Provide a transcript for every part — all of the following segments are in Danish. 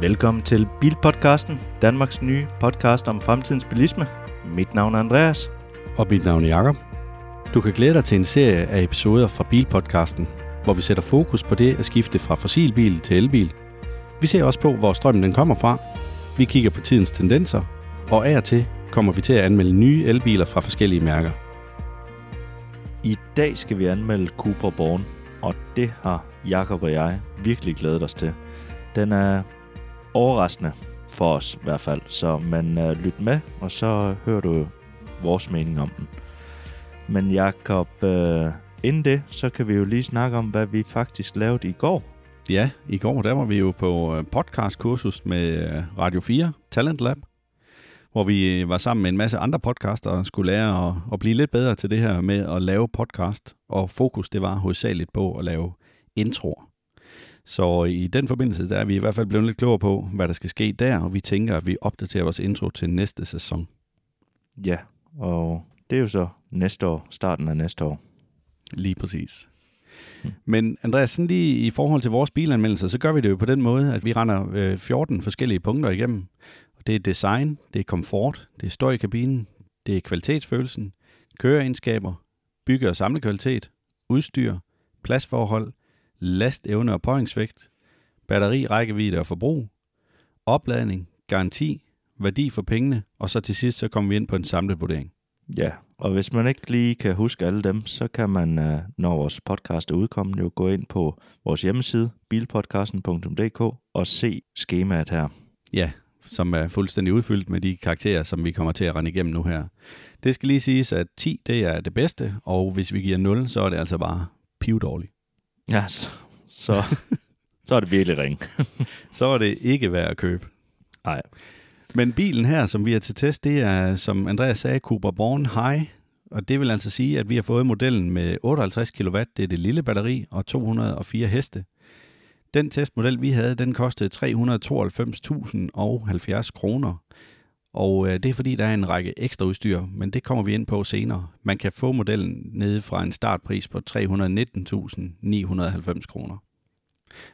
Velkommen til Bilpodcasten, Danmarks nye podcast om fremtidens bilisme. Mit navn er Andreas. Og mit navn er Jakob. Du kan glæde dig til en serie af episoder fra Bilpodcasten, hvor vi sætter fokus på det at skifte fra fossilbil til elbil. Vi ser også på, hvor strømmen den kommer fra. Vi kigger på tidens tendenser, og af og til kommer vi til at anmelde nye elbiler fra forskellige mærker. I dag skal vi anmelde Cupra Born, og det har Jakob og jeg virkelig glædet os til. Den er overraskende for os i hvert fald, så man øh, lyt med, og så hører du vores mening om den. Men Jakob, øh, inden det, så kan vi jo lige snakke om, hvad vi faktisk lavede i går. Ja, i går der var vi jo på øh, podcastkursus med øh, Radio 4, Talent Lab, hvor vi øh, var sammen med en masse andre podcaster og skulle lære at, at blive lidt bedre til det her med at lave podcast. Og fokus det var hovedsageligt på at lave introer. Så i den forbindelse, der er vi i hvert fald blevet lidt klogere på, hvad der skal ske der, og vi tænker, at vi opdaterer vores intro til næste sæson. Ja, og det er jo så næste år, starten af næste år. Lige præcis. Hmm. Men Andreas, sådan lige i forhold til vores bilanmeldelser, så gør vi det jo på den måde, at vi render øh, 14 forskellige punkter igennem. Og det er design, det er komfort, det er støj i kabinen, det er kvalitetsfølelsen, køreegenskaber, bygge- og samlekvalitet, udstyr, pladsforhold, lastevne og påhængsvægt, batteri, rækkevidde og forbrug, opladning, garanti, værdi for pengene, og så til sidst så kommer vi ind på en samlet vurdering. Ja, og hvis man ikke lige kan huske alle dem, så kan man, øh, når vores podcast er udkommet, jo gå ind på vores hjemmeside, bilpodcasten.dk, og se skemaet her. Ja, som er fuldstændig udfyldt med de karakterer, som vi kommer til at rende igennem nu her. Det skal lige siges, at 10 det er det bedste, og hvis vi giver 0, så er det altså bare pivdårligt. Ja, så, så, så er det virkelig ring. så er det ikke værd at købe. Nej. Men bilen her, som vi har til test, det er, som Andreas sagde, Cooper Born High. Og det vil altså sige, at vi har fået modellen med 58 kW, det er det lille batteri, og 204 heste. Den testmodel, vi havde, den kostede 392.070 kroner. Og øh, det er fordi, der er en række ekstra udstyr, men det kommer vi ind på senere. Man kan få modellen nede fra en startpris på 319.990 kroner.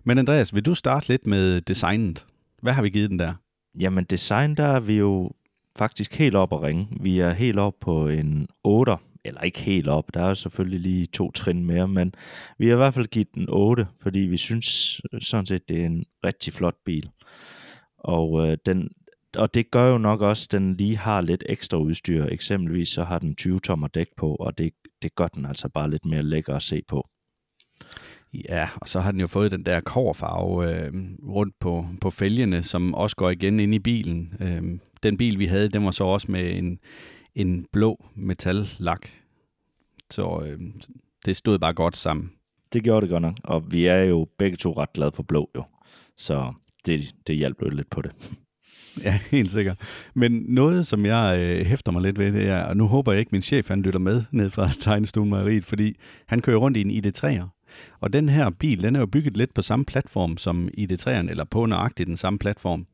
Men Andreas, vil du starte lidt med designet? Hvad har vi givet den der? Jamen design, der er vi jo faktisk helt op at ringe. Vi er helt op på en 8, eller ikke helt op, der er selvfølgelig lige to trin mere, men vi har i hvert fald givet den 8, fordi vi synes sådan set, det er en rigtig flot bil. Og øh, den, og det gør jo nok også, at den lige har lidt ekstra udstyr. Eksempelvis så har den 20 tommer dæk på, og det, det gør den altså bare lidt mere lækker at se på. Ja, og så har den jo fået den der koverfarve øh, rundt på, på fælgene, som også går igen ind i bilen. Øh, den bil, vi havde, den var så også med en, en blå metallak. Så øh, det stod bare godt sammen. Det gjorde det godt nok, og vi er jo begge to ret glade for blå jo. Så det, det hjalp jo lidt på det. Ja, helt sikkert. Men noget, som jeg øh, hæfter mig lidt ved, det er, og nu håber jeg ikke, min chef han lytter med ned fra tegnestuen Mejeriet, fordi han kører rundt i en ID3'er. Og den her bil, den er jo bygget lidt på samme platform som ID3'eren, eller på nøjagtigt den samme platform.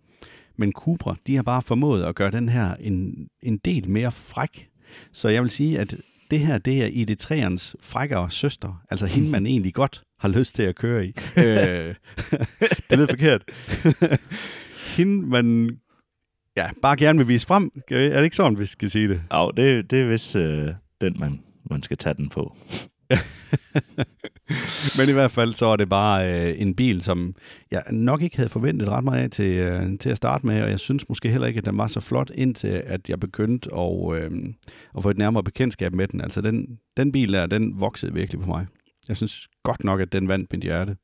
Men Cupra, de har bare formået at gøre den her en, en del mere fræk. Så jeg vil sige, at det her, det er ID3'ernes frækkere søster. Altså hende, man egentlig godt har lyst til at køre i. øh, det lyder forkert. hende, man ja, bare gerne vil vise frem. Er det ikke sådan, vi skal sige det? Ja, det, det er vist øh, den, man, man skal tage den på. Men i hvert fald så er det bare øh, en bil, som jeg nok ikke havde forventet ret meget af til, øh, til at starte med, og jeg synes måske heller ikke, at den var så flot, indtil at jeg begyndte at, øh, at få et nærmere bekendtskab med den. Altså den, den bil der, den voksede virkelig på mig. Jeg synes godt nok, at den vandt mit hjerte.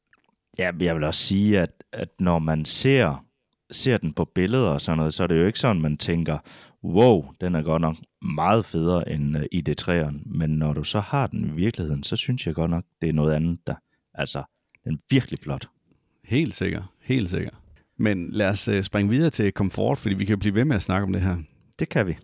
Ja, jeg vil også sige, at, at når man ser ser den på billeder og sådan noget, så er det jo ikke sådan, man tænker, wow, den er godt nok meget federe end øh, ID3'eren. Men når du så har den i virkeligheden, så synes jeg godt nok, det er noget andet, der, altså, den er virkelig flot. Helt sikkert, helt sikkert. Men lad os uh, springe videre til komfort, fordi vi kan blive ved med at snakke om det her. Det kan vi.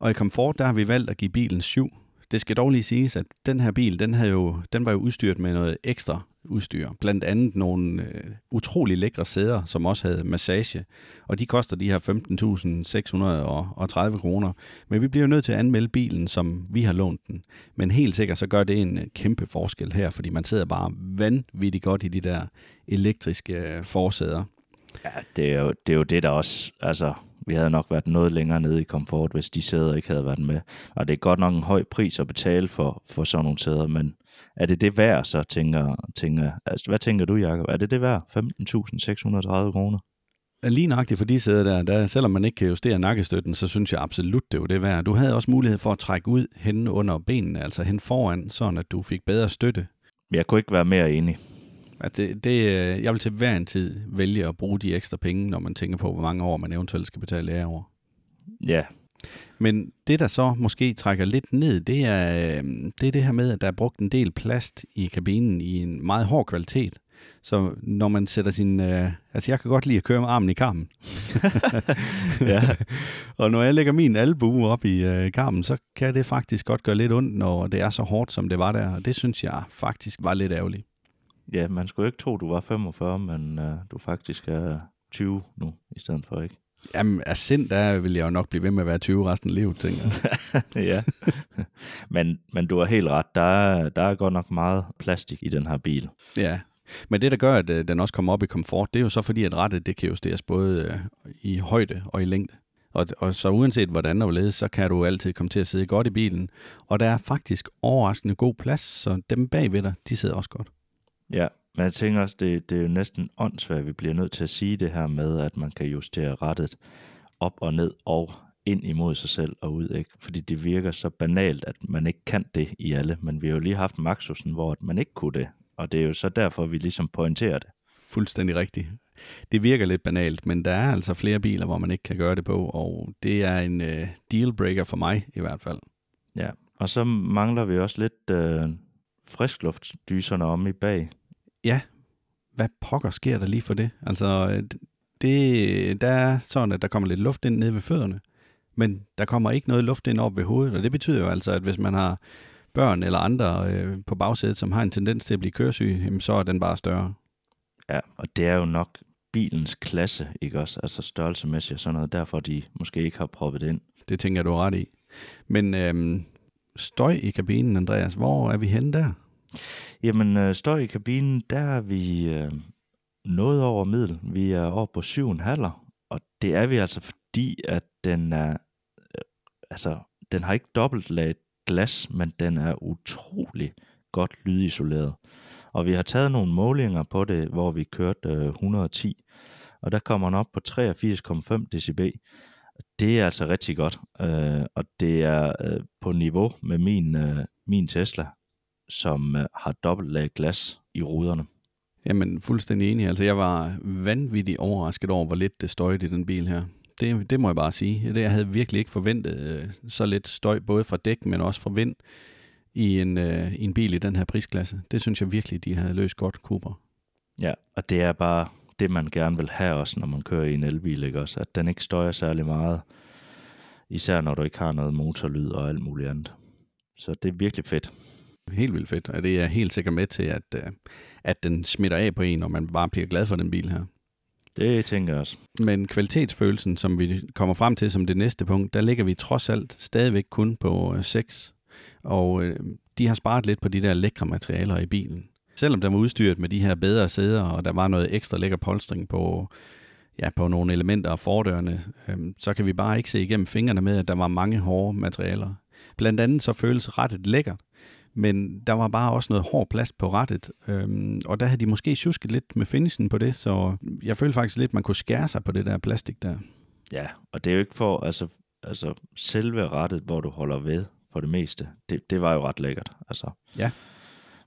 Og i komfort, der har vi valgt at give bilen 7. Det skal dog lige siges, at den her bil, den, havde jo, den var jo udstyret med noget ekstra udstyr. Blandt andet nogle øh, utrolig lækre sæder, som også havde massage. Og de koster de her 15.630 kroner. Men vi bliver nødt til at anmelde bilen, som vi har lånt den. Men helt sikkert så gør det en øh, kæmpe forskel her, fordi man sidder bare vanvittigt godt i de der elektriske øh, forsæder. Ja, det er, jo, det er jo det, der også... Altså, vi havde nok været noget længere nede i komfort, hvis de sæder ikke havde været med. Og det er godt nok en høj pris at betale for, for sådan nogle sæder, men er det det værd, så tænker, tænker altså, hvad tænker du, Jacob? Er det det værd? 15.630 kroner? Lige nøjagtigt for de sæder der, der, selvom man ikke kan justere nakkestøtten, så synes jeg absolut, det var det værd. Du havde også mulighed for at trække ud hen under benene, altså hen foran, sådan at du fik bedre støtte. Jeg kunne ikke være mere enig. At det, det, øh, jeg vil til hver en tid vælge at bruge de ekstra penge, når man tænker på, hvor mange år man eventuelt skal betale lære over. Ja. Men det, der så måske trækker lidt ned, det er, øh, det er det her med, at der er brugt en del plast i kabinen i en meget hård kvalitet. Så når man sætter sin... Øh, altså, jeg kan godt lide at køre med armen i karmen. ja. og når jeg lægger min albue op i øh, karmen, så kan det faktisk godt gøre lidt ondt, når det er så hårdt, som det var der. Og det synes jeg faktisk var lidt ærgerligt. Ja, man skulle ikke tro, du var 45, men øh, du faktisk er 20 nu, i stedet for, ikke? Jamen, af sind, der vil jeg jo nok blive ved med at være 20 resten af livet, tænker jeg. ja, men, men du har helt ret. Der er, der er godt nok meget plastik i den her bil. Ja, men det, der gør, at øh, den også kommer op i komfort, det er jo så fordi, at rettet det kan justeres både øh, i højde og i længde. Og, og så uanset hvordan og hvorledes, så kan du altid komme til at sidde godt i bilen. Og der er faktisk overraskende god plads, så dem bagved dig, de sidder også godt. Ja, men jeg tænker også, det, det er jo næsten åndssvagt, at vi bliver nødt til at sige det her med, at man kan justere rettet op og ned og ind imod sig selv og ud, ikke? Fordi det virker så banalt, at man ikke kan det i alle, men vi har jo lige haft Maxusen, hvor man ikke kunne det, og det er jo så derfor, vi ligesom pointerer det. Fuldstændig rigtigt. Det virker lidt banalt, men der er altså flere biler, hvor man ikke kan gøre det på, og det er en uh, dealbreaker for mig i hvert fald. Ja, og så mangler vi også lidt uh, friskluftsdyserne om i bag. Ja, hvad pokker sker der lige for det? Altså, det, der er sådan, at der kommer lidt luft ind ned ved fødderne, men der kommer ikke noget luft ind op ved hovedet, og det betyder jo altså, at hvis man har børn eller andre øh, på bagsædet, som har en tendens til at blive køresyg, jamen, så er den bare større. Ja, og det er jo nok bilens klasse, ikke også? Altså størrelsemæssigt og sådan noget, derfor de måske ikke har proppet ind. Det tænker jeg, du er ret i. Men øhm, støj i kabinen, Andreas, hvor er vi henne der? Jamen, øh, støj i kabinen, der er vi øh, noget over middel. Vi er over på 7,5, og det er vi altså fordi, at den er, øh, altså, den har ikke dobbeltlag glas, men den er utrolig godt lydisoleret. Og vi har taget nogle målinger på det, hvor vi kørte øh, 110, og der kommer den op på 83,5 dB. Det er altså rigtig godt, øh, og det er øh, på niveau med min, øh, min Tesla, som øh, har dobbelt lag glas i ruderne. Jamen, fuldstændig enig. Altså, jeg var vanvittigt overrasket over, hvor lidt det støjede i den bil her. Det, det må jeg bare sige. Det, jeg havde virkelig ikke forventet øh, så lidt støj, både fra dæk, men også fra vind, i en, øh, i en bil i den her prisklasse. Det synes jeg virkelig, de havde løst godt, Cooper. Ja, og det er bare det, man gerne vil have også, når man kører i en elbil, ikke også? At den ikke støjer særlig meget, især når du ikke har noget motorlyd og alt muligt andet. Så det er virkelig fedt. Helt vildt fedt, og det er helt sikkert med til, at, øh, at den smitter af på en, og man bare bliver glad for den bil her. Det tænker jeg også. Men kvalitetsfølelsen, som vi kommer frem til som det næste punkt, der ligger vi trods alt stadigvæk kun på 6. Øh, og øh, de har sparet lidt på de der lækre materialer i bilen. Selvom den var udstyret med de her bedre sæder, og der var noget ekstra lækker polstring på, ja, på nogle elementer af fordørene, øh, så kan vi bare ikke se igennem fingrene med, at der var mange hårde materialer. Blandt andet så føles rettet lækkert, men der var bare også noget hård plast på rettet, øhm, og der havde de måske tjusket lidt med finishen på det, så jeg følte faktisk lidt, at man kunne skære sig på det der plastik der. Ja, og det er jo ikke for, altså, altså selve rettet, hvor du holder ved for det meste, det, det var jo ret lækkert. Altså. Ja.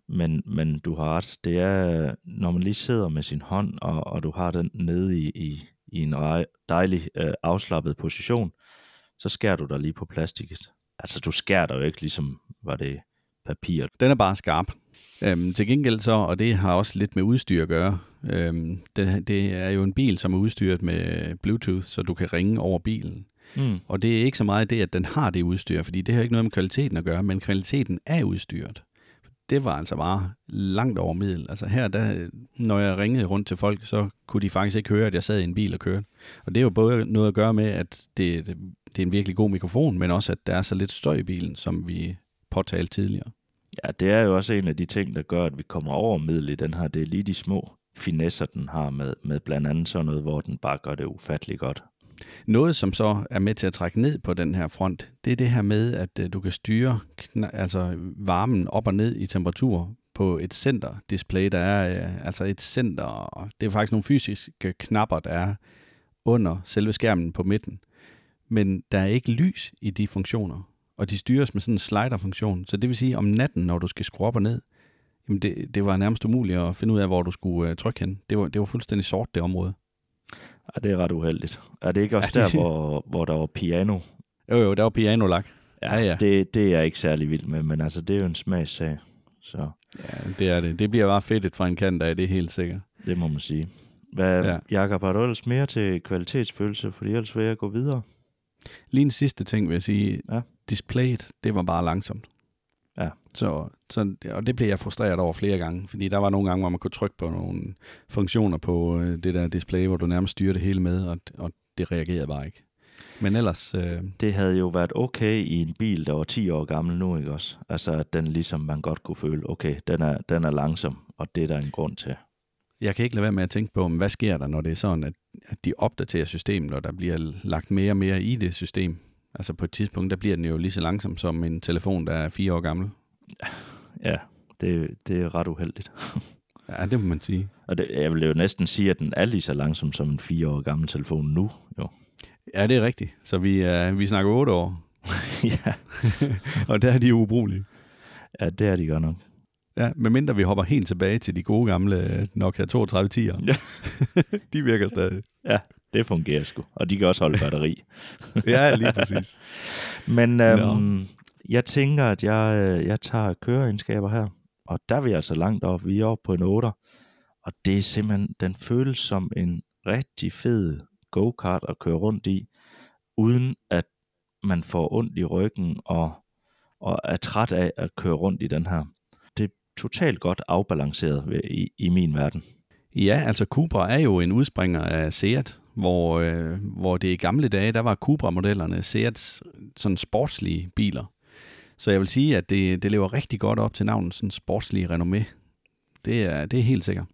Men, men du har ret, det er, når man lige sidder med sin hånd, og, og du har den nede i, i, i en dejlig øh, afslappet position, så skærer du dig lige på plastikket. Altså du skærer dig jo ikke ligesom, var det papir. Den er bare skarp. Øhm, til gengæld så, og det har også lidt med udstyr at gøre, øhm, det, det er jo en bil, som er udstyret med Bluetooth, så du kan ringe over bilen. Mm. Og det er ikke så meget det, at den har det udstyr, fordi det har ikke noget med kvaliteten at gøre, men kvaliteten af udstyret. Det var altså bare langt over middel. Altså her, der, når jeg ringede rundt til folk, så kunne de faktisk ikke høre, at jeg sad i en bil og kørte. Og det er jo både noget at gøre med, at det, det, det er en virkelig god mikrofon, men også, at der er så lidt støj i bilen, som vi påtalte tidligere. Ja, det er jo også en af de ting, der gør, at vi kommer over middel i den her. Det er lige de små finesser, den har med, med blandt andet sådan noget, hvor den bare gør det ufatteligt godt. Noget, som så er med til at trække ned på den her front, det er det her med, at øh, du kan styre altså varmen op og ned i temperatur på et center-display. Der er øh, altså et center, det er faktisk nogle fysiske knapper, der er under selve skærmen på midten. Men der er ikke lys i de funktioner, og de styres med sådan en slider-funktion. Så det vil sige, om natten, når du skal skrue op og ned, jamen det, det var nærmest umuligt at finde ud af, hvor du skulle øh, trykke hen. Det var, det var fuldstændig sort, det område. Ja, det er ret uheldigt. Er det ikke også Ja, der, det- hvor, hvor der var piano? Jo, jo, der var pianolak. Ja, ja. Det, det er jeg ikke særlig vild med, men altså, det er jo en smagssag. Så Ja, det er det. Det bliver bare fedt fra en kant af, det er helt sikkert. det må man sige. Hvad, ja. Jakob, har du ellers mere til kvalitetsfølelse? Fordi ellers vil jeg gå videre. Lige en sidste ting vil jeg sige. Ja. Displayet, det var bare langsomt. Ja. Så, så, og det blev jeg frustreret over flere gange, fordi der var nogle gange, hvor man kunne trykke på nogle funktioner på øh, det der display, hvor du nærmest styrer det hele med, og, og det reagerede bare ikke. Men ellers, øh, Det havde jo været okay i en bil, der var 10 år gammel nu, ikke også? Altså, at den ligesom man godt kunne føle, okay, den er, den er langsom, og det er der en grund til. jeg kan ikke lade være med at tænke på, hvad sker der, når det er sådan, at, at de opdaterer systemet, og der bliver lagt mere og mere i det system. Altså på et tidspunkt, der bliver den jo lige så langsom som en telefon, der er fire år gammel. Ja, det, det er ret uheldigt. Ja, det må man sige. Og det, jeg vil jo næsten sige, at den er lige så langsom som en 4 år gammel telefon nu, jo. Ja, det er rigtigt. Så vi, uh, vi snakker otte år, ja. og der er de ubrugelige. ja, det er de godt nok. Ja, medmindre vi hopper helt tilbage til de gode gamle øh, Nokia 3210'er. Ja. de virker stadig. Ja, det fungerer sgu. Og de kan også holde batteri. Ja, lige præcis. Men øhm, jeg tænker, at jeg, øh, jeg tager køreegenskaber her. Og der er vi altså langt op. Vi er oppe på en 8. Og det er simpelthen, den føles som en rigtig fed go-kart at køre rundt i, uden at man får ondt i ryggen og, og er træt af at køre rundt i den her. Det er totalt godt afbalanceret ved, i, i min verden. Ja, altså Cupra er jo en udspringer af Seat, hvor, øh, hvor det i gamle dage, der var Cupra-modellerne Seats sådan sportslige biler. Så jeg vil sige, at det, det lever rigtig godt op til navnet sådan sportslige renommé. Det er, det er helt sikkert.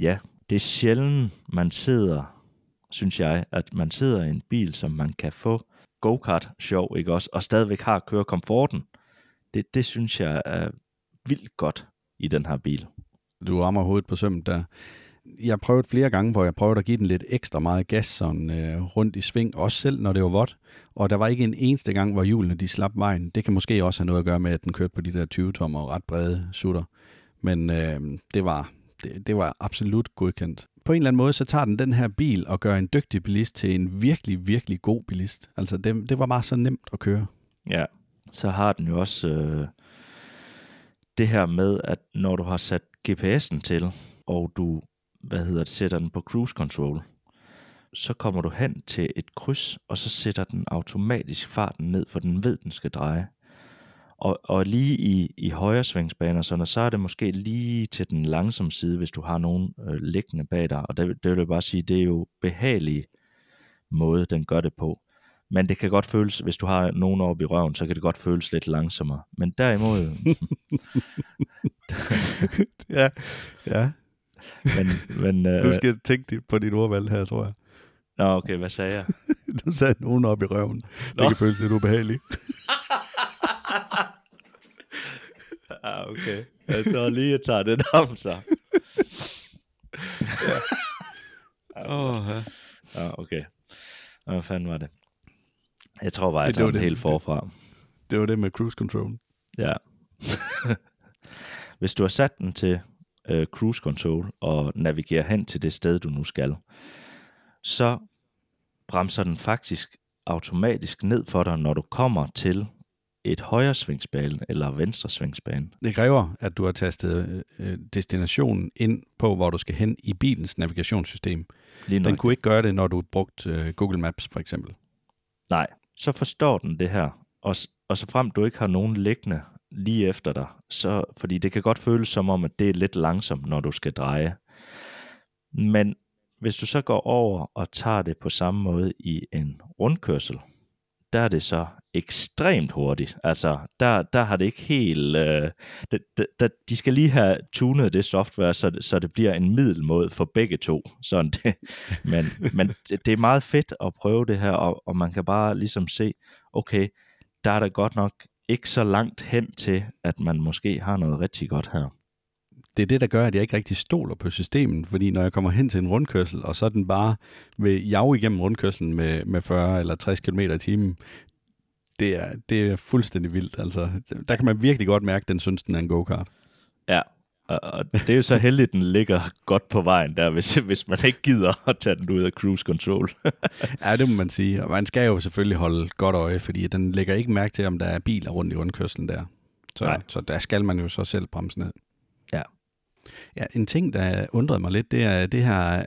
Ja, det er sjældent, man sidder, synes jeg, at man sidder i en bil, som man kan få go-kart sjov, ikke også, og stadigvæk har kørekomforten. Det, det synes jeg er vildt godt i den her bil. Du rammer hovedet på sømmet der. Jeg prøvet flere gange, hvor jeg prøvede at give den lidt ekstra meget gas sådan, øh, rundt i sving, også selv når det var vådt. Og der var ikke en eneste gang, hvor hjulene de slap vejen. Det kan måske også have noget at gøre med, at den kørte på de der 20 tommer og ret brede sutter. Men øh, det, var, det, det var absolut godkendt. På en eller anden måde, så tager den den her bil og gør en dygtig bilist til en virkelig, virkelig god bilist. Altså, det, det var bare så nemt at køre. Ja, så har den jo også øh, det her med, at når du har sat GPS'en til, og du hvad hedder det, sætter den på cruise control, så kommer du hen til et kryds, og så sætter den automatisk farten ned, for den ved, den skal dreje. Og, og lige i, i højre svingsbaner, sådan, så er det måske lige til den langsomme side, hvis du har nogen øh, liggende bag dig. Og det, det vil jeg bare sige, det er jo behagelig måde, den gør det på. Men det kan godt føles, hvis du har nogen oppe i røven, så kan det godt føles lidt langsommere. Men derimod, Ja, ja. Men, men, øh, Du skal tænke på dit ordvalg her, tror jeg. Nå, okay, hvad sagde jeg? Du satte nogen op i røven. Det Nå. kan føles lidt ubehageligt. ah, okay. Jeg tror lige, jeg tager den om, så. Åh, ja. Ja, okay. Og Hvad fanden var det? Jeg tror bare, jeg Det- det tager den det- helt forfra. Det var det med cruise control. Ja. Hvis du har sat den til øh, cruise control og navigerer hen til det sted, du nu skal, så bremser den faktisk automatisk ned for dig, når du kommer til et højre svingsbane eller venstre svingsbane. Det kræver, at du har tastet øh, destinationen ind på, hvor du skal hen i bilens navigationssystem. Lige Den nok. kunne ikke gøre det, når du brugt øh, Google Maps, for eksempel. Nej, så forstår den det her. Og, og så frem du ikke har nogen liggende lige efter dig, så, fordi det kan godt føles som om, at det er lidt langsomt, når du skal dreje. Men hvis du så går over og tager det på samme måde i en rundkørsel, der er det så ekstremt hurtigt. Altså, der, der har det ikke helt... Øh, det, det, de skal lige have tunet det software, så, det, så det bliver en middelmåde for begge to. Sådan det. Men, men det, det er meget fedt at prøve det her, og, og man kan bare ligesom se, okay, der er der godt nok ikke så langt hen til, at man måske har noget rigtig godt her det er det, der gør, at jeg ikke rigtig stoler på systemet, fordi når jeg kommer hen til en rundkørsel, og så den bare vil jage igennem rundkørselen med, med 40 eller 60 km i timen, det er, det er fuldstændig vildt. Altså, der kan man virkelig godt mærke, at den synes, den er en go-kart. Ja, og det er jo så heldigt, at den ligger godt på vejen der, hvis, hvis man ikke gider at tage den ud af cruise control. ja, det må man sige. Og man skal jo selvfølgelig holde godt øje, fordi den lægger ikke mærke til, om der er biler rundt i rundkørslen der. Så, så der skal man jo så selv bremse ned. Ja. Ja, en ting, der undrede mig lidt, det er det her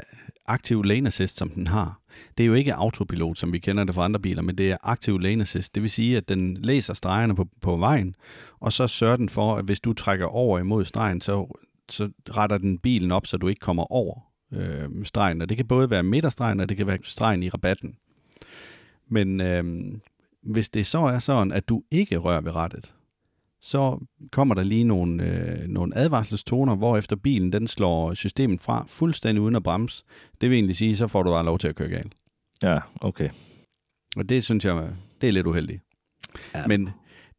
aktiv lane assist, som den har. Det er jo ikke autopilot, som vi kender det fra andre biler, men det er aktiv lane assist. Det vil sige, at den læser stregerne på, på vejen, og så sørger den for, at hvis du trækker over imod stregen, så, så retter den bilen op, så du ikke kommer over øh, stregen. Og det kan både være midterstregen, og det kan være stregen i rabatten. Men øh, hvis det så er sådan, at du ikke rører ved rettet, så kommer der lige nogle, øh, nogle advarselstoner, hvor efter bilen den slår systemet fra fuldstændig uden at bremse. Det vil egentlig sige, så får du bare lov til at køre galt. Ja, okay. Og det synes jeg, det er lidt uheldigt. Ja. Men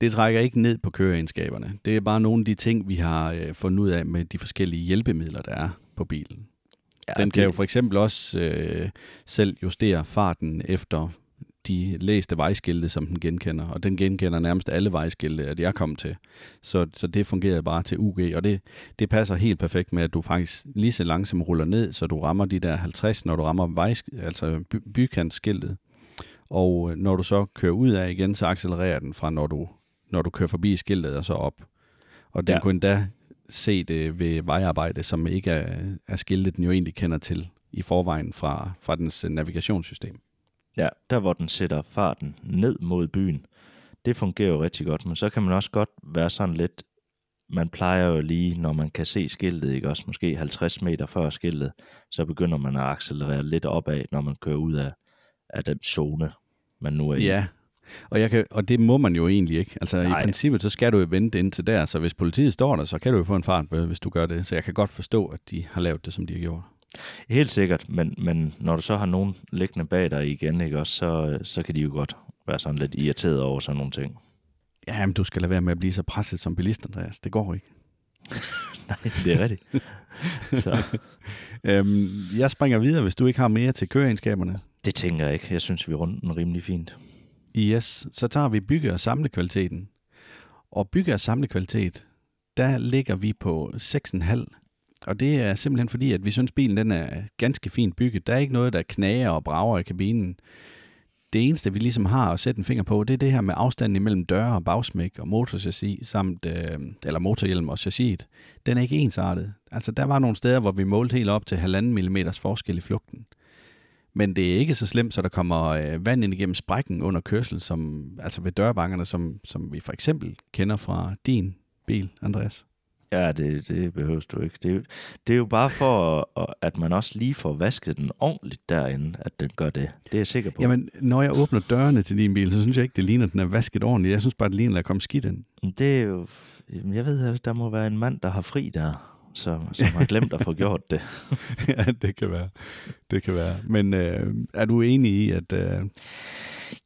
det trækker ikke ned på køreegenskaberne. Det er bare nogle af de ting, vi har øh, fundet ud af med de forskellige hjælpemidler, der er på bilen. Ja, den kan det... jo for eksempel også øh, selv justere farten efter de læste vejskilte, som den genkender, og den genkender nærmest alle vejskilte, at jeg kom til. Så, så det fungerede bare til UG, og det, det passer helt perfekt med, at du faktisk lige så langsomt ruller ned, så du rammer de der 50, når du rammer vej, altså by, bykantskiltet. Og øh, når du så kører ud af igen, så accelererer den fra, når du, når du kører forbi skiltet og så op. Og den ja. kunne endda se det ved vejarbejde, som ikke er, er skiltet, den jo egentlig kender til i forvejen fra, fra dens navigationssystem. Ja, der hvor den sætter farten ned mod byen, det fungerer jo rigtig godt, men så kan man også godt være sådan lidt, man plejer jo lige, når man kan se skiltet, ikke også måske 50 meter før skiltet, så begynder man at accelerere lidt opad, når man kører ud af, af den zone, man nu er i. Ja, og, jeg kan, og det må man jo egentlig ikke. Altså Nej. i princippet, så skal du jo vente indtil der, så hvis politiet står der, så kan du jo få en fartbøde, hvis du gør det. Så jeg kan godt forstå, at de har lavet det, som de har gjort. Helt sikkert, men, men når du så har nogen liggende bag dig igen, ikke også, så, så kan de jo godt være sådan lidt irriteret over sådan nogle ting. Ja, men du skal lade være med at blive så presset som bilist, Andreas. Det går ikke. Nej, det er rigtigt. så. øhm, jeg springer videre, hvis du ikke har mere til køreegenskaberne. Det tænker jeg ikke. Jeg synes, vi runder den rimelig fint. Yes, så tager vi bygge- og samlekvaliteten. Og bygge- og samlekvalitet, der ligger vi på 6,5 og det er simpelthen fordi, at vi synes, bilen den er ganske fint bygget. Der er ikke noget, der knager og brager i kabinen. Det eneste, vi ligesom har at sætte en finger på, det er det her med afstanden imellem døre og bagsmæk og motorchassis, samt, øh, eller motorhjelm og chassiset. Den er ikke ensartet. Altså, der var nogle steder, hvor vi målte helt op til 1,5 mm forskel i flugten. Men det er ikke så slemt, så der kommer øh, vand ind igennem sprækken under kørsel, som, altså ved dørbankerne, som, som vi for eksempel kender fra din bil, Andreas. Ja, det, det behøves du ikke. Det er, jo, det er jo bare for, at man også lige får vasket den ordentligt derinde, at den gør det. Det er jeg sikker på. Jamen, når jeg åbner dørene til din bil, så synes jeg ikke, det ligner, at den er vasket ordentligt. Jeg synes bare, det ligner, at der kommer skidt ind. Det er jo... Jeg ved, at der må være en mand, der har fri der, som, som har glemt at få gjort det. ja, det kan være. Det kan være. Men øh, er du enig i, at... Øh...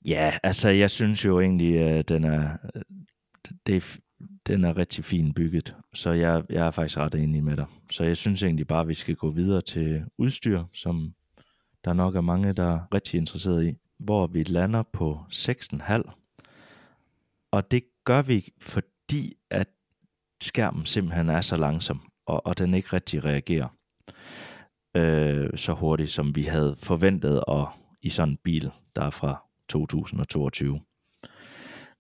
Ja, altså, jeg synes jo egentlig, at den er... Det er den er rigtig fint bygget, så jeg, jeg er faktisk ret enig med dig. Så jeg synes egentlig bare, at vi skal gå videre til udstyr, som der nok er mange, der er rigtig interesseret i, hvor vi lander på 6,5. Og det gør vi, fordi at skærmen simpelthen er så langsom, og, og den ikke rigtig reagerer øh, så hurtigt, som vi havde forventet og i sådan en bil, der er fra 2022.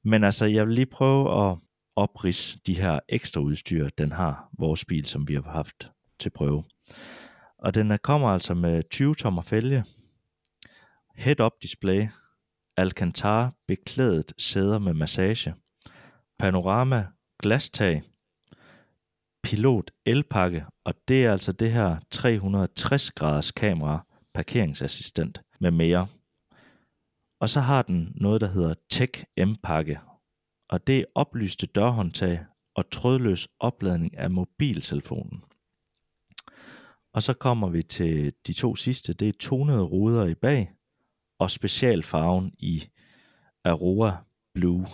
Men altså, jeg vil lige prøve at oprids de her ekstra udstyr, den har, vores bil, som vi har haft til prøve. Og den øh, kommer altså med 20 tommer fælge, head-up display, Alcantara beklædet sæder med massage, panorama glastag, pilot elpakke, og det er altså det her 360 graders kamera, parkeringsassistent med mere. Og så har den noget, der hedder Tech M-pakke, og det er oplyste dørhåndtag og trådløs opladning af mobiltelefonen. Og så kommer vi til de to sidste. Det er tonede ruder i bag og specialfarven i Aurora Blue.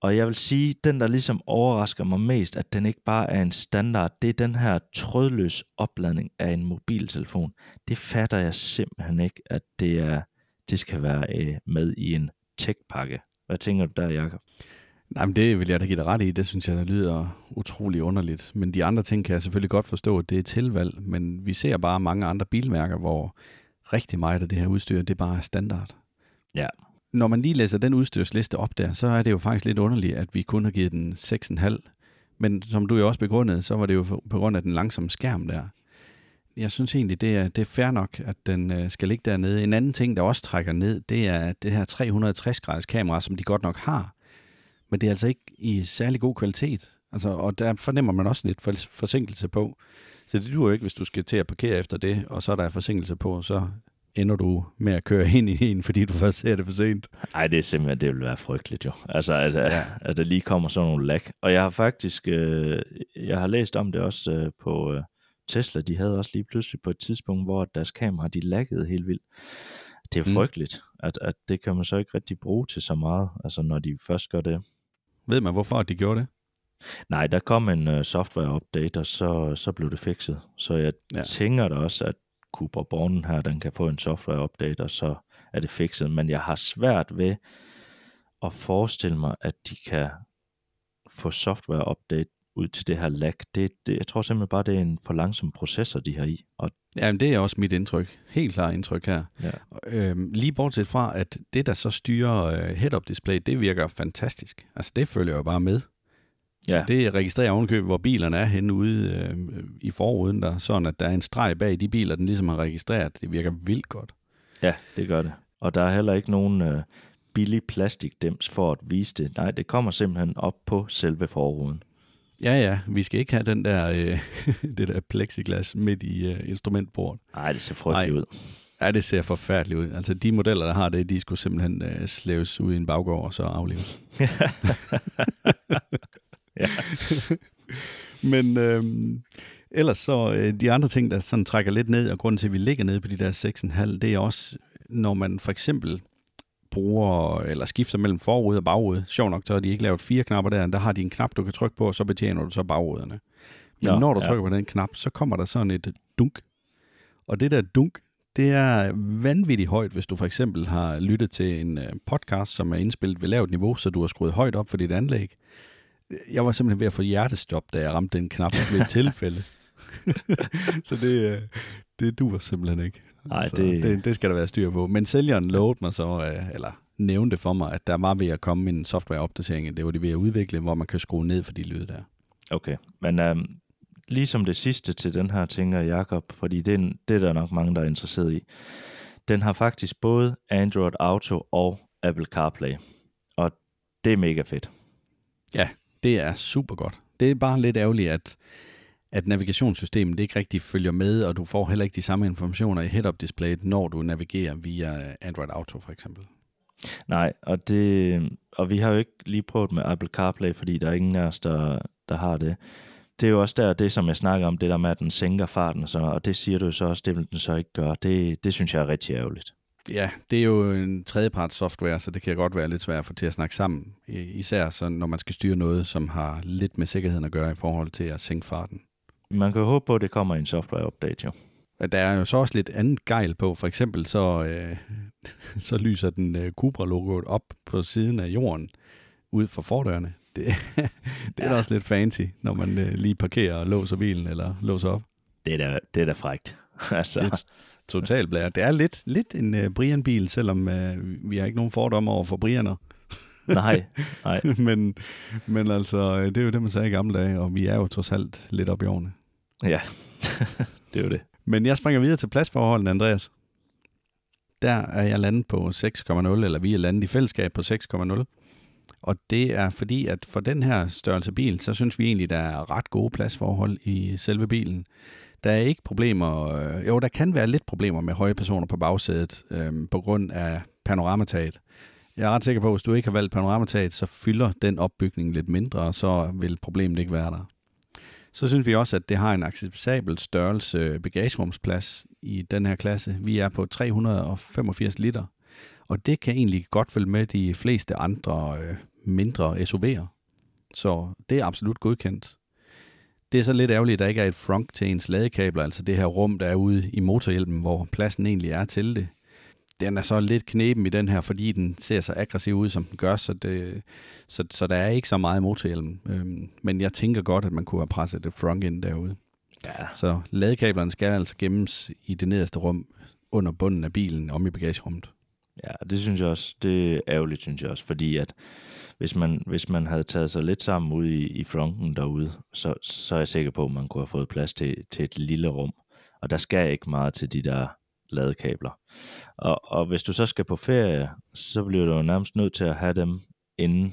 Og jeg vil sige, den der ligesom overrasker mig mest, at den ikke bare er en standard, det er den her trådløs opladning af en mobiltelefon. Det fatter jeg simpelthen ikke, at det, er, det skal være øh, med i en tech-pakke. Hvad tænker du der, Jacob? Nej, men det vil jeg da give dig ret i. Det synes jeg, der lyder utrolig underligt. Men de andre ting kan jeg selvfølgelig godt forstå, at det er tilvalg. Men vi ser bare mange andre bilmærker, hvor rigtig meget af det her udstyr, det bare er standard. Ja. Når man lige læser den udstyrsliste op der, så er det jo faktisk lidt underligt, at vi kun har givet den 6,5. Men som du jo også begrundede, så var det jo på grund af den langsomme skærm der. Jeg synes egentlig, det er, det er fair nok, at den øh, skal ligge dernede. En anden ting, der også trækker ned, det er det her 360-graders kamera, som de godt nok har, men det er altså ikke i særlig god kvalitet. Altså, og der fornemmer man også lidt forsinkelse på. Så det duer ikke, hvis du skal til at parkere efter det, og så er der forsinkelse på, så ender du med at køre ind i en, fordi du først ser det for sent. Nej, det er simpelthen, det vil være frygteligt jo. Altså, at, ja. at der lige kommer sådan nogle lag. Og jeg har faktisk, øh, jeg har læst om det også øh, på øh, Tesla, de havde også lige pludselig på et tidspunkt, hvor deres kamera, de laggede helt vildt. Det er mm. frygteligt, mm. at, at det kan man så ikke rigtig bruge til så meget, altså når de først gør det. Ved man, hvorfor de gjorde det? Nej, der kom en uh, software-update, og så, så blev det fikset. Så jeg ja. tænker da også, at Cupra Bornen her, den kan få en software-update, og så er det fikset. Men jeg har svært ved at forestille mig, at de kan få software-update ud til det her lag. Det, det, jeg tror simpelthen bare, det er en for langsom processor, de har i. Og Jamen, det er også mit indtryk. Helt klart indtryk her. Ja. Øhm, lige bortset fra, at det, der så styrer uh, head-up display, det virker fantastisk. Altså, det følger jo bare med. Ja. Det registrerer ovenkøb, hvor bilerne er henne ude øh, i forruden, der, sådan at der er en streg bag de biler, den ligesom har registreret. Det virker vildt godt. Ja, det gør det. Og der er heller ikke nogen øh, billig plastikdims for at vise det. Nej, det kommer simpelthen op på selve forruden. Ja, ja. Vi skal ikke have den der, øh, det der plexiglas midt i øh, instrumentbordet. Nej, det ser frygteligt ud. Ja, det ser forfærdeligt ud. Altså, de modeller, der har det, de skulle simpelthen øh, slæves ud i en baggård og så afleves. ja. Men øh, ellers så, øh, de andre ting, der sådan trækker lidt ned, og grunden til, at vi ligger nede på de der 6,5, det er også, når man for eksempel bruger eller skifter mellem forrude og bagrude. Sjov nok, så har de ikke lavet fire knapper der. Der har de en knap, du kan trykke på, og så betjener du så bagruderne. Men ja, når du ja. trykker på den knap, så kommer der sådan et dunk. Og det der dunk, det er vanvittigt højt, hvis du for eksempel har lyttet til en øh, podcast, som er indspillet ved lavt niveau, så du har skruet højt op for dit anlæg. Jeg var simpelthen ved at få hjertestop, da jeg ramte den knap ved et tilfælde. så det, øh, det duer simpelthen ikke. Nej, altså, det... det... det skal der være styr på. Men sælgeren lovede mig så, øh, eller nævnte for mig, at der var ved at komme en softwareopdatering. Det var det ved at udvikle, hvor man kan skrue ned for de lyde der. Okay, men um, ligesom det sidste til den her, tænker Jakob, fordi det er, det er der nok mange, der er interesseret i. Den har faktisk både Android Auto og Apple CarPlay. Og det er mega fedt. Ja, det er super godt. Det er bare lidt ærgerligt, at at navigationssystemet ikke rigtig følger med, og du får heller ikke de samme informationer i head-up displayet, når du navigerer via Android Auto for eksempel. Nej, og, det, og vi har jo ikke lige prøvet med Apple CarPlay, fordi der er ingen af os, der, der har det. Det er jo også der, det som jeg snakker om, det der med, at den sænker farten, og, så, og det siger du så også, det vil den så ikke gøre. Det, det synes jeg er rigtig ærgerligt. Ja, det er jo en tredjeparts software, så det kan godt være lidt svært for til at snakke sammen. Især så, når man skal styre noget, som har lidt med sikkerheden at gøre i forhold til at sænke farten. Man kan håbe på, at det kommer i en software-update, jo. Der er jo så også lidt andet gejl på. For eksempel så, øh, så lyser den øh, Cupra-logoet op på siden af jorden ud fra fordørene. Det, det er ja. da også lidt fancy, når man øh, lige parkerer og låser bilen eller låser op. Det er da, det er da frægt. altså. Det er totalt blære. Det er lidt, lidt en uh, Brian-bil, selvom uh, vi har ikke nogen fordomme over for Brianer. Nej, nej. men, men altså, det er jo det, man sagde i gamle dage, og vi er jo trods alt lidt op i årene. Ja, det er jo det. Men jeg springer videre til pladsforholdene, Andreas. Der er jeg landet på 6,0, eller vi er landet i fællesskab på 6,0. Og det er fordi, at for den her størrelse bil, så synes vi egentlig, der er ret gode pladsforhold i selve bilen. Der er ikke problemer, øh, jo, der kan være lidt problemer med høje personer på bagsædet øh, på grund af panoramataget. Jeg er ret sikker på, at hvis du ikke har valgt panoramataget, så fylder den opbygning lidt mindre, og så vil problemet ikke være der. Så synes vi også, at det har en acceptabel størrelse bagagerumsplads i den her klasse. Vi er på 385 liter, og det kan egentlig godt følge med de fleste andre øh, mindre SUV'er. Så det er absolut godkendt. Det er så lidt ærgerligt, at der ikke er et frunk til ens ladekabler, altså det her rum, der er ude i motorhjelmen, hvor pladsen egentlig er til det. Den er så lidt knepen i den her, fordi den ser så aggressiv ud, som den gør, så, det, så, så der er ikke så meget motorhjelm. Øhm, men jeg tænker godt, at man kunne have presset et front ind derude. Ja. Så ladekablerne skal altså gemmes i det nederste rum under bunden af bilen om i bagagerummet. Ja, det synes jeg også, det er ærgerligt, synes jeg også, fordi at hvis man, hvis man havde taget sig lidt sammen ude i, i fronten derude, så, så er jeg sikker på, at man kunne have fået plads til, til et lille rum. Og der skal ikke meget til de der ladekabler. Og, og hvis du så skal på ferie, så bliver du jo nærmest nødt til at have dem inde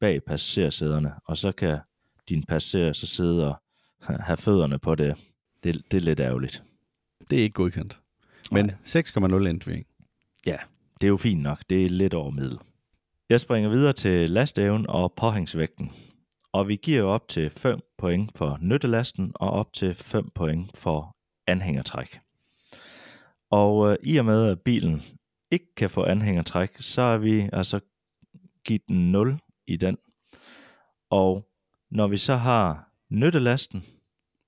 bag passagersæderne, og så kan din passager så sidde og have fødderne på det. Det, det er lidt ærgerligt. Det er ikke godkendt. Men 6,0 NV. Ja, det er jo fint nok. Det er lidt over middel. Jeg springer videre til lastæven og påhængsvægten. Og vi giver op til 5 point for nyttelasten og op til 5 point for anhængertræk. Og øh, i og med, at bilen ikke kan få anhængertræk, så er vi altså givet den 0 i den. Og når vi så har nyttelasten,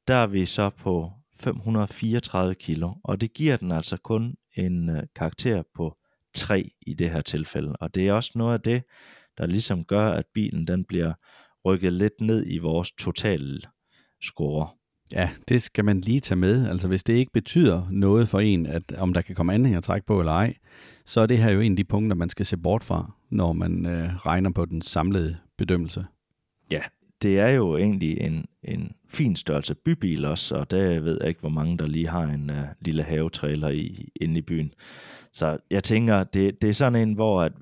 der er vi så på 534 kilo, og det giver den altså kun en øh, karakter på 3 i det her tilfælde. Og det er også noget af det, der ligesom gør, at bilen den bliver rykket lidt ned i vores totale score. Ja, det skal man lige tage med. Altså hvis det ikke betyder noget for en, at om der kan komme anhængertræk på eller ej, så er det her jo en af de punkter, man skal se bort fra, når man øh, regner på den samlede bedømmelse. Ja, det er jo egentlig en, en fin størrelse bybil også, og der ved jeg ikke, hvor mange der lige har en uh, lille havetrailer i, inde i byen. Så jeg tænker, det, det er sådan en, hvor at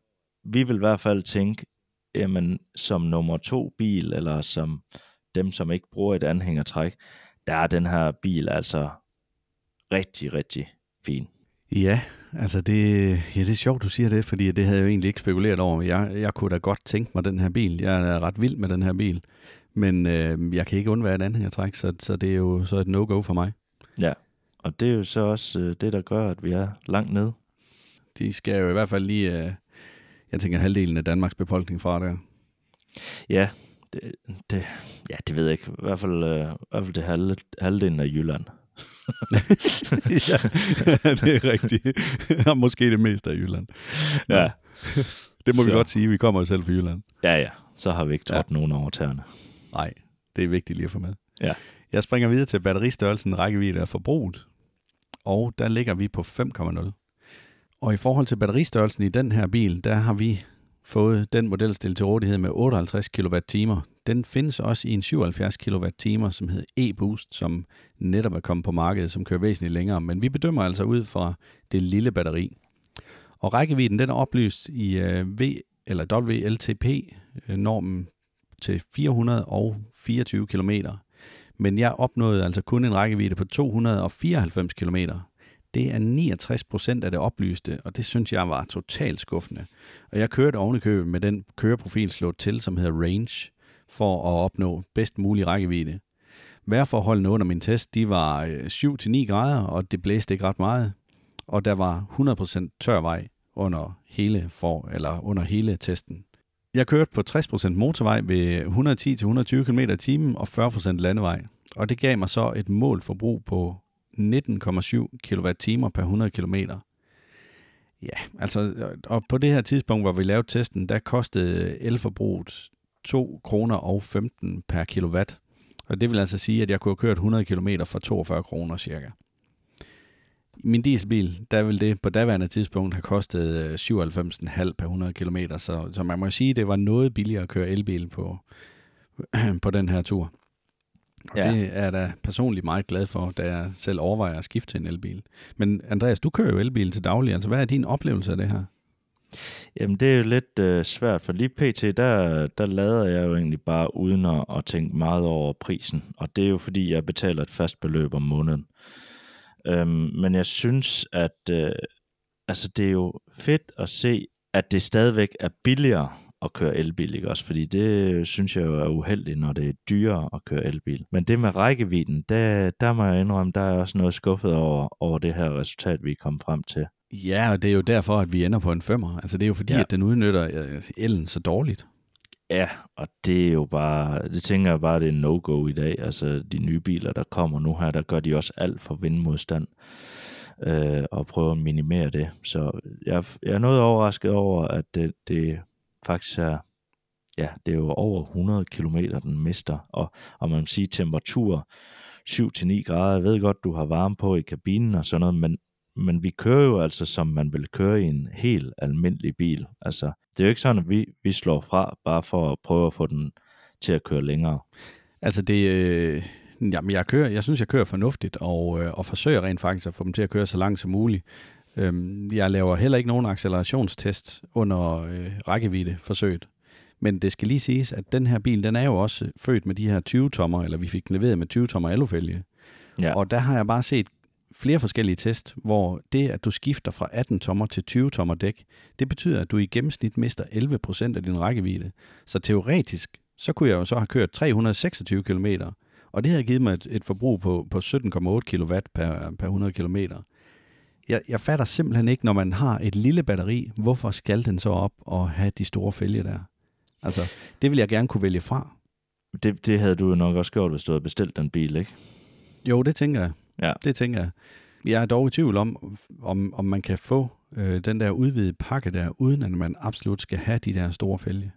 vi vil i hvert fald tænke, jamen som nummer to bil, eller som dem, som ikke bruger et anhængertræk, der er den her bil altså rigtig, rigtig fin. Ja, altså det, ja, det er sjovt, du siger det, fordi det havde jeg jo egentlig ikke spekuleret over. Jeg, jeg kunne da godt tænke mig den her bil. Jeg er ret vild med den her bil. Men øh, jeg kan ikke undvære et anhængertræk, så, så det er jo så et no-go for mig. Ja, og det er jo så også øh, det, der gør, at vi er langt ned. De skal jo i hvert fald lige, øh, jeg tænker halvdelen af Danmarks befolkning fra der. Ja, det, det, ja, det ved jeg ikke. I hvert fald, øh, i hvert fald det halv, halvdelen af Jylland. ja, det er rigtigt. Og måske det meste af Jylland. Ja. Det må så. vi godt sige, vi kommer jo selv fra Jylland. Ja, ja. Så har vi ikke trådt ja. nogen over tæerne. Nej, det er vigtigt lige at få med. Ja. Jeg springer videre til batteristørrelsen, rækkevidde af forbruget. Og der ligger vi på 5,0. Og i forhold til batteristørrelsen i den her bil, der har vi fået den model stillet til rådighed med 58 kWh. Den findes også i en 77 kWh, som hedder e-Boost, som netop er kommet på markedet, som kører væsentligt længere. Men vi bedømmer altså ud fra det lille batteri. Og rækkevidden den er oplyst i øh, V eller WLTP-normen øh, til 424 km. Men jeg opnåede altså kun en rækkevidde på 294 km. Det er 69 procent af det oplyste, og det synes jeg var totalt skuffende. Og jeg kørte ovenikøbet med den køreprofil slået til, som hedder Range, for at opnå bedst mulig rækkevidde. Vejrforholdene under min test, de var øh, 7-9 grader, og det blæste ikke ret meget. Og der var 100% tør vej under hele, for, eller under hele testen. Jeg kørte på 60% motorvej ved 110-120 km i timen og 40% landevej. Og det gav mig så et målforbrug på 19,7 kWh per 100 km. Ja, altså, og på det her tidspunkt, hvor vi lavede testen, der kostede elforbruget 2 kroner og 15 per kilowatt. Og det vil altså sige, at jeg kunne have kørt 100 km for 42 kroner cirka. I min dieselbil, der vil det på daværende tidspunkt have kostet øh, 97,5 per 100 km, så, så man må sige, at det var noget billigere at køre elbil på, på den her tur. Og ja. det er jeg da personligt meget glad for, da jeg selv overvejer at skifte til en elbil. Men Andreas, du kører jo elbil til daglig, altså hvad er din oplevelse af det her? Jamen, det er jo lidt øh, svært, for lige pt, der, der lader jeg jo egentlig bare uden at, at tænke meget over prisen. Og det er jo fordi, jeg betaler et fast beløb om måneden. Øhm, men jeg synes, at øh, altså, det er jo fedt at se, at det stadigvæk er billigere at køre elbil, ikke også? Fordi det synes jeg jo er uheldigt, når det er dyrere at køre elbil. Men det med rækkevidden, der, der må jeg indrømme, der er også noget skuffet over, over det her resultat, vi er kommet frem til. Ja, og det er jo derfor, at vi ender på en femmer. Altså det er jo fordi, ja. at den udnytter øh, elen så dårligt. Ja, og det er jo bare, det tænker jeg bare, det er no-go i dag. Altså de nye biler, der kommer nu her, der gør de også alt for vindmodstand øh, og prøver at minimere det. Så jeg, jeg er noget overrasket over, at det, det faktisk er, ja, det er jo over 100 km, den mister. Og, og man sige temperatur 7-9 grader. Jeg ved godt, du har varme på i kabinen og sådan noget, men men vi kører jo altså, som man vil køre i en helt almindelig bil. Altså, det er jo ikke sådan, at vi, vi slår fra, bare for at prøve at få den til at køre længere. Altså, det, øh, jamen, jeg, kører, jeg synes, jeg kører fornuftigt, og, øh, og forsøger rent faktisk at få dem til at køre så langt som muligt. Øhm, jeg laver heller ikke nogen accelerationstest under øh, rækkevidde forsøget. Men det skal lige siges, at den her bil, den er jo også født med de her 20-tommer, eller vi fik den leveret med 20-tommer alufælge. Ja. Og der har jeg bare set flere forskellige test, hvor det, at du skifter fra 18 tommer til 20 tommer dæk, det betyder, at du i gennemsnit mister 11 procent af din rækkevidde. Så teoretisk, så kunne jeg jo så have kørt 326 km, og det har givet mig et, et forbrug på, på 17,8 kW per, per 100 km. Jeg, jeg fatter simpelthen ikke, når man har et lille batteri, hvorfor skal den så op og have de store fælge der? Altså, det vil jeg gerne kunne vælge fra. Det, det havde du jo nok også gjort, hvis du havde bestilt den bil, ikke? Jo, det tænker jeg. Ja. Det tænker jeg. Jeg er dog i tvivl om, om, om man kan få øh, den der udvidede pakke der, uden at man absolut skal have de der store fælge.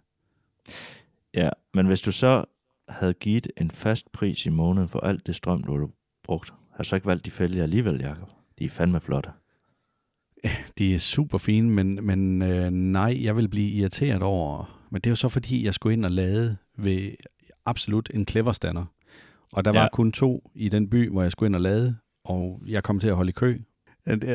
Ja, men hvis du så havde givet en fast pris i måneden for alt det strøm, du har brugt, har du så ikke valgt de fælge alligevel, Jacob? De er fandme flotte. De er super fine, men, men øh, nej, jeg vil blive irriteret over, men det er jo så fordi, jeg skulle ind og lade ved absolut en clever og der ja. var kun to i den by, hvor jeg skulle ind og lade, og jeg kom til at holde i kø.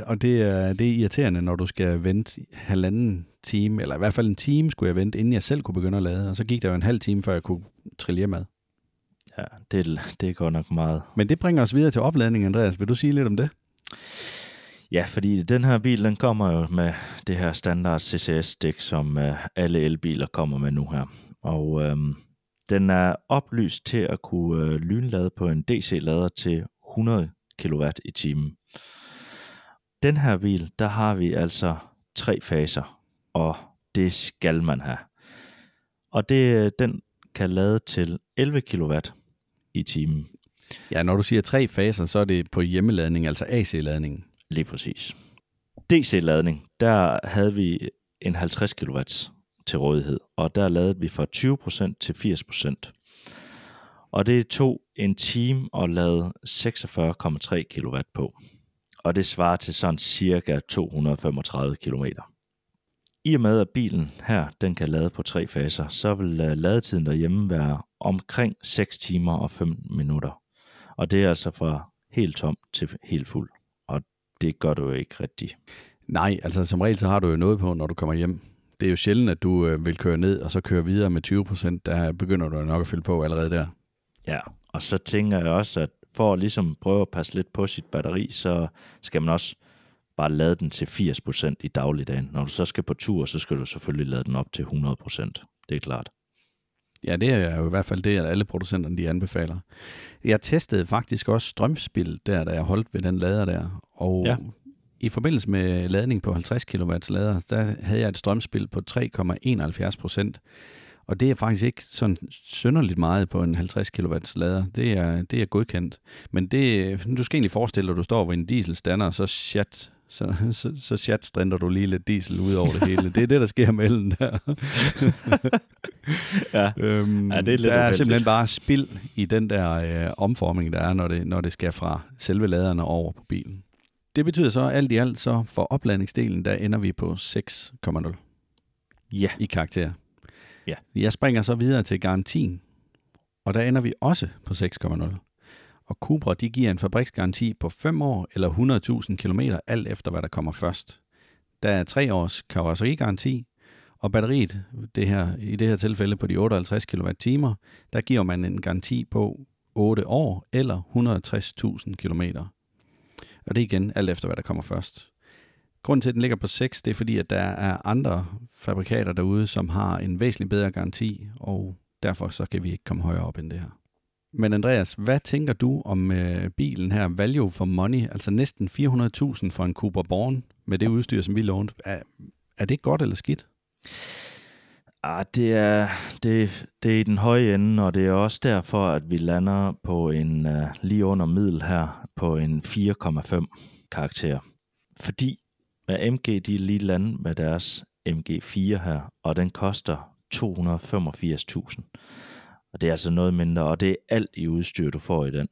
Og det er, det er irriterende, når du skal vente halvanden time, eller i hvert fald en time skulle jeg vente, inden jeg selv kunne begynde at lade. Og så gik der jo en halv time, før jeg kunne trille hjem ad. Ja, det, det går nok meget. Men det bringer os videre til opladning, Andreas. Vil du sige lidt om det? Ja, fordi den her bil, den kommer jo med det her standard CCS-stik, som øh, alle elbiler kommer med nu her. Og øh, den er oplyst til at kunne øh, lynlade på en DC-lader til 100 kW i timen. Den her bil, der har vi altså tre faser, og det skal man have. Og det, øh, den kan lade til 11 kW i timen. Ja, når du siger tre faser, så er det på hjemmeladning, altså AC-ladning. Lige præcis. DC-ladning, der havde vi en 50 kW til rådighed, og der lavede vi fra 20% til 80%. Og det tog en time at lade 46,3 kW på, og det svarer til sådan cirka 235 km. I og med at bilen her, den kan lade på tre faser, så vil øh, ladetiden derhjemme være omkring 6 timer og 5 minutter. Og det er altså fra helt tom til helt fuld. Og det gør du jo ikke rigtigt. Nej, altså som regel så har du jo noget på, når du kommer hjem det er jo sjældent, at du øh, vil køre ned og så køre videre med 20 procent. Der begynder du nok at fylde på allerede der. Ja, og så tænker jeg også, at for at ligesom prøve at passe lidt på sit batteri, så skal man også bare lade den til 80% i dagligdagen. Når du så skal på tur, så skal du selvfølgelig lade den op til 100%. Det er klart. Ja, det er jo i hvert fald det, at alle producenterne de anbefaler. Jeg testede faktisk også strømspil der, da jeg holdt ved den lader der, og ja i forbindelse med ladning på 50 kW lader, der havde jeg et strømspil på 3,71 procent. Og det er faktisk ikke sådan synderligt meget på en 50 kW lader. Det er, det er godkendt. Men det, du skal egentlig forestille dig, at du står ved en dieselstander, og så chat, så, så, så chat du lige lidt diesel ud over det hele. Det er det, der sker med elen der. ja. Øhm, ja, det er lidt der er simpelthen bare spild i den der øh, omformning, der er, når det, når det skal fra selve laderne over på bilen. Det betyder så alt i alt, så for opladningsdelen, der ender vi på 6,0 ja. i karakter. Ja. Jeg springer så videre til garantien, og der ender vi også på 6,0. Og Cupra, de giver en fabriksgaranti på 5 år eller 100.000 km, alt efter hvad der kommer først. Der er 3 års karosserigaranti, Og batteriet, det her, i det her tilfælde på de 58 kWh, der giver man en garanti på 8 år eller 160.000 km. Og det er igen alt efter, hvad der kommer først. Grunden til, at den ligger på 6, det er fordi, at der er andre fabrikater derude, som har en væsentlig bedre garanti, og derfor så kan vi ikke komme højere op end det her. Men Andreas, hvad tænker du om øh, bilen her, value for money, altså næsten 400.000 for en Cooper Born med det udstyr, som vi lånte. Er, er det godt eller skidt? Ah, det er, det, det er i den høje ende, og det er også derfor, at vi lander på en uh, lige under middel her, på en 4,5 karakter. Fordi med MG, de er lige landet med deres MG4 her, og den koster 285.000. Og det er altså noget mindre, og det er alt i udstyr, du får i den.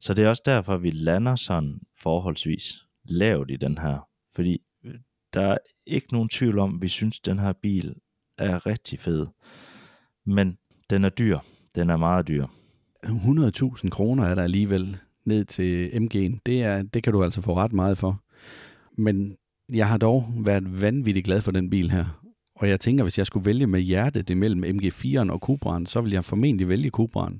Så det er også derfor, vi lander sådan forholdsvis lavt i den her. Fordi øh, der er ikke nogen tvivl om, at vi synes, at den her bil er rigtig fed. Men den er dyr. Den er meget dyr. 100.000 kroner er der alligevel ned til MG'en. Det, er, det kan du altså få ret meget for. Men jeg har dog været vanvittigt glad for den bil her. Og jeg tænker, hvis jeg skulle vælge med hjertet imellem MG4'en og Cupra'en, så vil jeg formentlig vælge Cupra'en,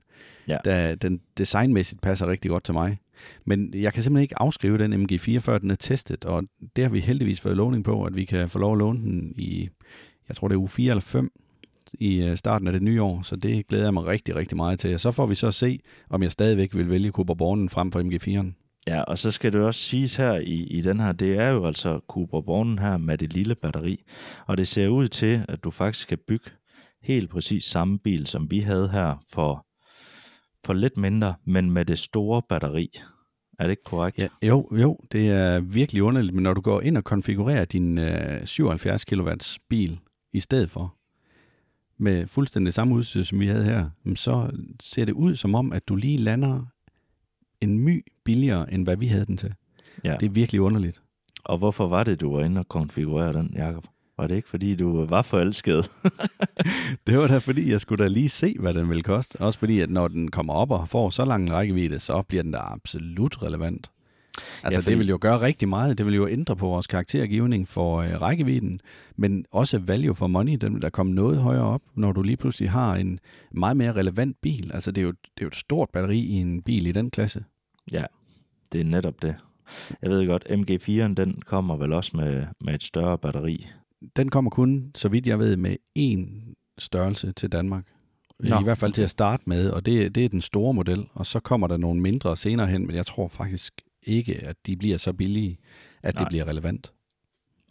ja. da den designmæssigt passer rigtig godt til mig. Men jeg kan simpelthen ikke afskrive den MG4, før den er testet, og det har vi heldigvis fået lovning på, at vi kan få lov at låne den i, jeg tror det er uge 4 eller 5 i øh, starten af det nye år, så det glæder jeg mig rigtig, rigtig meget til. Og så får vi så se, om jeg stadigvæk vil vælge Cooper Bornen frem for MG4'en. Ja, og så skal det også siges her i, i den her, det er jo altså Cooper Bornen her med det lille batteri, og det ser ud til, at du faktisk kan bygge helt præcis samme bil, som vi havde her for, for lidt mindre, men med det store batteri. Er det ikke korrekt? Ja, jo, jo, det er virkelig underligt, men når du går ind og konfigurerer din øh, 77 kW bil i stedet for, med fuldstændig samme udstyr, som vi havde her, så ser det ud som om, at du lige lander en my billigere, end hvad vi havde den til. Ja. Det er virkelig underligt. Og hvorfor var det, du var inde og konfigurere den, Jacob? Var det ikke, fordi du var forelsket? det var da, fordi jeg skulle da lige se, hvad den ville koste. Også fordi, at når den kommer op og får så lang rækkevidde, så bliver den da absolut relevant. Altså, ja, fordi... det vil jo gøre rigtig meget. Det vil jo ændre på vores karaktergivning for øh, rækkevidden, men også value for money, den vil der komme noget højere op, når du lige pludselig har en meget mere relevant bil. Altså, det er jo, det er jo et stort batteri i en bil i den klasse. Ja, det er netop det. Jeg ved godt, MG4'en, den kommer vel også med, med et større batteri. Den kommer kun, så vidt jeg ved, med én størrelse til Danmark. Nå. I hvert fald til at starte med, og det, det er den store model, og så kommer der nogle mindre senere hen, men jeg tror faktisk ikke, at de bliver så billige, at Nej. det bliver relevant.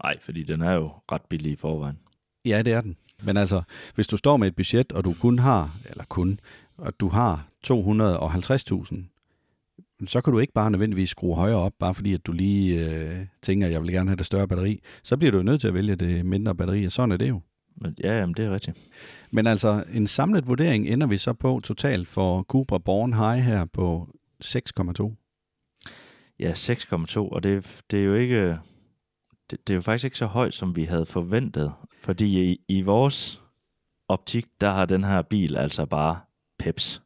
Nej, fordi den er jo ret billig i forvejen. Ja, det er den. Men altså, hvis du står med et budget, og du kun har, eller kun, og du har 250.000, så kan du ikke bare nødvendigvis skrue højere op, bare fordi at du lige øh, tænker, at jeg vil gerne have det større batteri. Så bliver du nødt til at vælge det mindre batteri, og sådan er det jo. Ja, jamen, det er rigtigt. Men altså, en samlet vurdering ender vi så på totalt for Cupra Born High her på 6,2. Ja, 6,2, og det, det er jo ikke... Det, det er jo faktisk ikke så højt, som vi havde forventet. Fordi i, i vores optik, der har den her bil altså bare peps.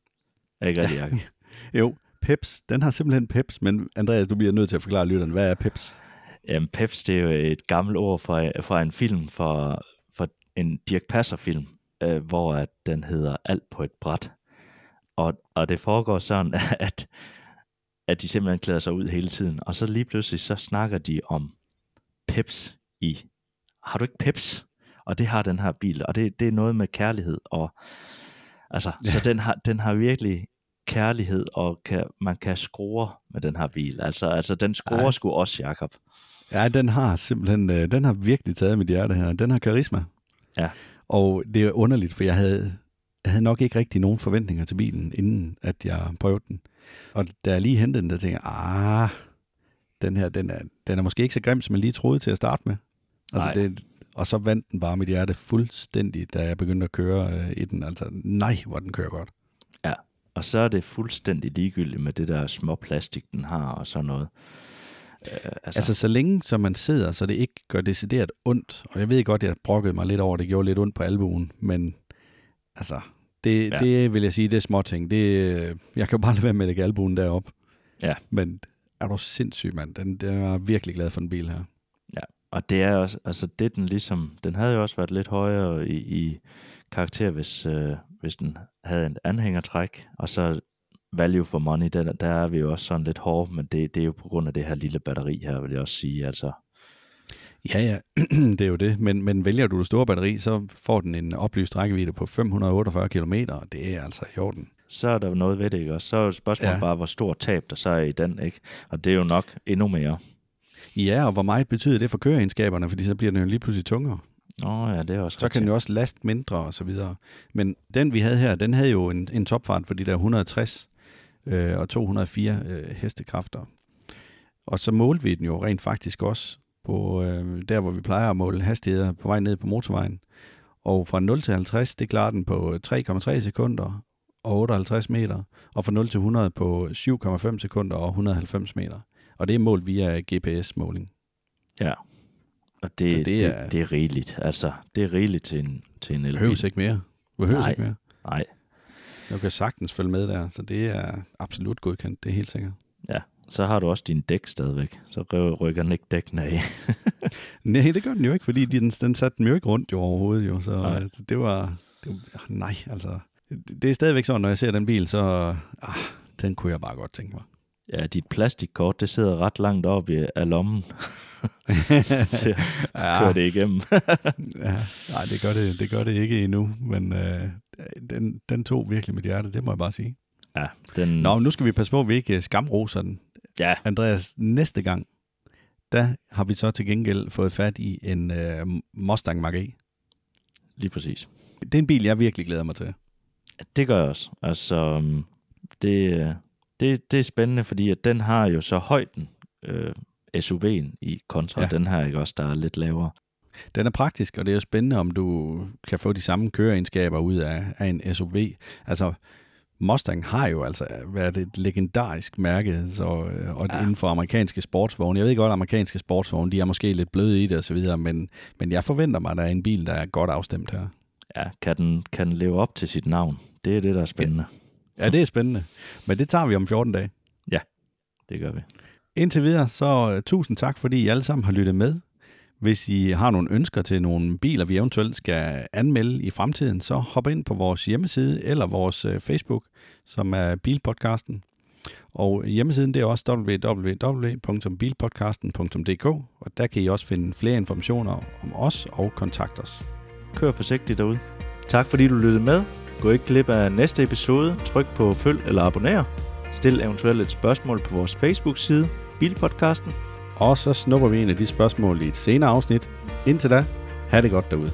Ikke rigtig, Jacob? jo, peps. Den har simpelthen peps, men Andreas, du bliver nødt til at forklare lytteren, hvad er peps? Jamen, peps, det er jo et gammelt ord fra, fra en film, for, for en Dirk Passer-film, øh, hvor at den hedder Alt på et bræt. Og, og det foregår sådan, at at de simpelthen klæder sig ud hele tiden. Og så lige pludselig, så snakker de om peps i. Har du ikke peps? Og det har den her bil, og det, det er noget med kærlighed. Og, altså, ja. Så den har, den har virkelig kærlighed, og kan, man kan skrue med den her bil. Altså, altså den skruer sgu også, Jakob. Ja, den har simpelthen, øh, den har virkelig taget mit hjerte her. Den har karisma. Ja. Og det er underligt, for jeg havde, jeg havde nok ikke rigtig nogen forventninger til bilen, inden at jeg prøvede den. Og da jeg lige hentede den, der tænkte jeg, ah, den her, den er, den er måske ikke så grim, som jeg lige troede til at starte med. Altså det, og så vandt den bare mit hjerte fuldstændig, da jeg begyndte at køre øh, i den. Altså, nej, hvor den kører godt. Ja, og så er det fuldstændig ligegyldigt med det der små plastik, den har og sådan noget. Øh, altså. altså, så længe som man sidder, så det ikke gør decideret ondt. Og jeg ved godt, jeg brokkede mig lidt over, det gjorde lidt ondt på albuen, men altså, det, ja. det vil jeg sige, det er små ting. Det, jeg kan jo bare lade være med at lægge albuen derop. Ja. Men er du sindssyg, mand. Den, den er virkelig glad for den bil her. Ja, og det er også, altså det den ligesom, den havde jo også været lidt højere i, i karakter, hvis, øh, hvis den havde en anhængertræk, og så value for money, der, der er vi jo også sådan lidt hårde, men det, det er jo på grund af det her lille batteri her, vil jeg også sige, altså. Ja, ja, det er jo det, men, men vælger du det store batteri, så får den en oplyst rækkevidde på 548 km, og det er altså i orden. Så er der noget ved det, ikke? Og så er jo spørgsmålet ja. bare, hvor stor tab der så er i den, ikke? Og det er jo nok endnu mere. Ja, og hvor meget betyder det for køreegenskaberne, fordi så bliver den jo lige pludselig tungere. Åh oh, ja, det er også Så kan den jo også laste mindre og så videre. Men den vi havde her, den havde jo en, en topfart for de der 160 øh, og 204 øh, hestekræfter. Og så målte vi den jo rent faktisk også på øh, der, hvor vi plejer at måle hastigheder på vej ned på motorvejen. Og fra 0 til 50, det klarer den på 3,3 sekunder og 58 meter, og fra 0 til 100 på 7,5 sekunder og 190 meter. Og det er målt via GPS-måling. Ja, og det, det, er, det, det er rigeligt. Altså, det er rigeligt til en, til en elbil. Behøves ikke mere. Behøves Nej. ikke mere. Nej, Du kan sagtens følge med der, så det er absolut godkendt, det er helt sikkert. Ja. Så har du også din dæk stadigvæk. Så ry- rykker den ikke dækkene af. Nej, det gør den jo ikke, fordi den, den satte den jo ikke rundt jo overhovedet jo, så Nej. nej. det var, det var, nej, altså, det det er stadigvæk sådan, når jeg ser den bil, så, ah, den kunne jeg bare godt tænke mig. ja, dit plastikkort, det sidder ret langt op i af lommen til at køre det igennem. ja, nej, det gør det, det gør det ikke endnu, men øh, den, den tog virkelig mit hjerte, det må jeg bare sige. ja, den, Nå, men nu skal vi passe på, at vi ikke øh, skamroser den. Ja, Andreas, næste gang, der har vi så til gengæld fået fat i en øh, Mustang Mach-E. lige præcis. Det er en bil, jeg virkelig glæder mig til. Det gør jeg også. Altså, øhm, det, det, det er spændende, fordi at den har jo så højden, øh, SUV'en i kontra Ja. ja. den her, ikke også, der er lidt lavere. Den er praktisk, og det er jo spændende, om du kan få de samme køreegenskaber ud af, af en SUV. Altså, Mustang har jo altså været et legendarisk mærke så, øh, og ja. Ja. inden for amerikanske sportsvogne. Jeg ved godt, at amerikanske sportsvogne de er måske lidt bløde i det osv., men, men jeg forventer mig, at der er en bil, der er godt afstemt her. Ja, kan den, kan den leve op til sit navn? Det er det, der er spændende. Ja, det er spændende. Men det tager vi om 14 dage. Det gør vi. Indtil videre, så uh, tusind tak, fordi I alle sammen har lyttet med. Hvis I har nogle ønsker til nogle biler, vi eventuelt skal anmelde i fremtiden, så hop ind på vores hjemmeside eller vores øh, Facebook, som er Bilpodcasten. Og hjemmesiden det er også www.bilpodcasten.dk, og der kan I også finde flere informationer om os og kontakte os. Kør forsigtigt derude. Tak fordi du lyttede med. Gå ikke glip af næste episode. Tryk på følg eller abonner. Stil eventuelt et spørgsmål på vores Facebook-side, Bilpodcasten. Og så snupper vi en af de spørgsmål i et senere afsnit. Indtil da, ha' det godt derude.